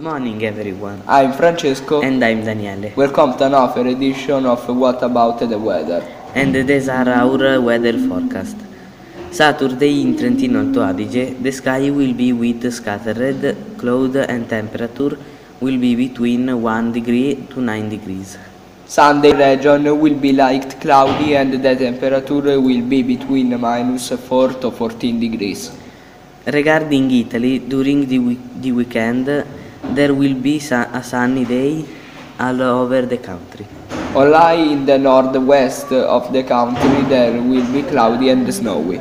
morning, everyone. I'm Francesco. And I'm Daniele. Welcome to another edition of What About the Weather. And these are our weather forecast. Saturday in Trentino Alto Adige, the sky will be with scattered cloud and temperature will be between 1 degree to 9 degrees. Sunday region will be light cloudy and the temperature will be between minus 4 to 14 degrees. Regarding Italy, during the, week the weekend, there will be a sunny day all over the country. Only in the northwest of the country there will be cloudy and snowy.